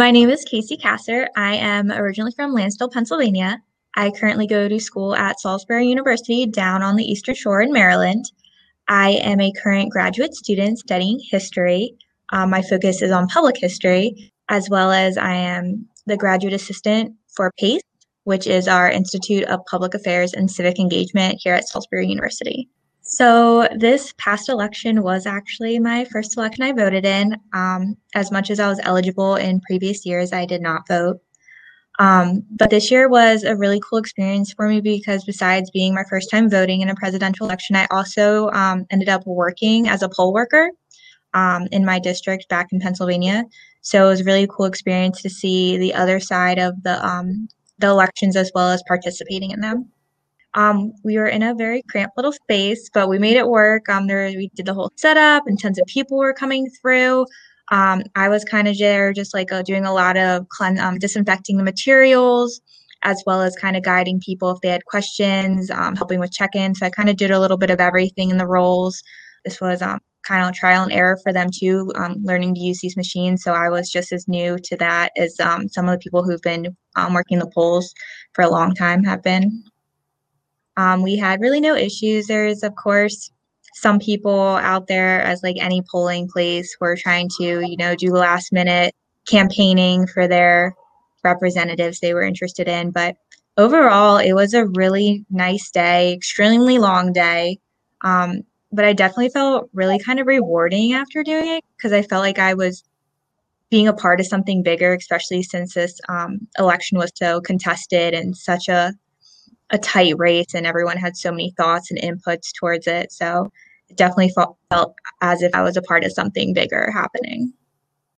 My name is Kacie Cassar. I am originally from Lansdale, Pennsylvania. I currently go to school at Salisbury University down on the Eastern Shore in Maryland. I am a current graduate student studying history. Um, my focus is on public history, as well as I am the graduate assistant for PACE, which is our Institute of Public Affairs and Civic Engagement here at Salisbury University. So, this past election was actually my first election I voted in. Um, as much as I was eligible in previous years, I did not vote. Um, but this year was a really cool experience for me because besides being my first time voting in a presidential election, I also um, ended up working as a poll worker um, in my district back in Pennsylvania. So it was a really cool experience to see the other side of the um, the elections as well as participating in them. Um, we were in a very cramped little space, but we made it work. Um, there we did the whole setup, and tons of people were coming through. Um, I was kind of there, just like uh, doing a lot of clean, um, disinfecting the materials, as well as kind of guiding people if they had questions, um, helping with check-ins. So I kind of did a little bit of everything in the roles. This was um, kind of trial and error for them too, um, learning to use these machines. So I was just as new to that as um, some of the people who've been working the polls for a long time have been. Um, we had really no issues. There's, of course, some people out there, as like any polling place, who are trying to, you know, do last minute campaigning for their representatives they were interested in. But overall, it was a really nice day, extremely long day. Um, but I definitely felt really kind of rewarding after doing it because I felt like I was being a part of something bigger, especially since this um, election was so contested and such a a tight race, and everyone had so many thoughts and inputs towards it. So it definitely felt, felt as if I was a part of something bigger happening.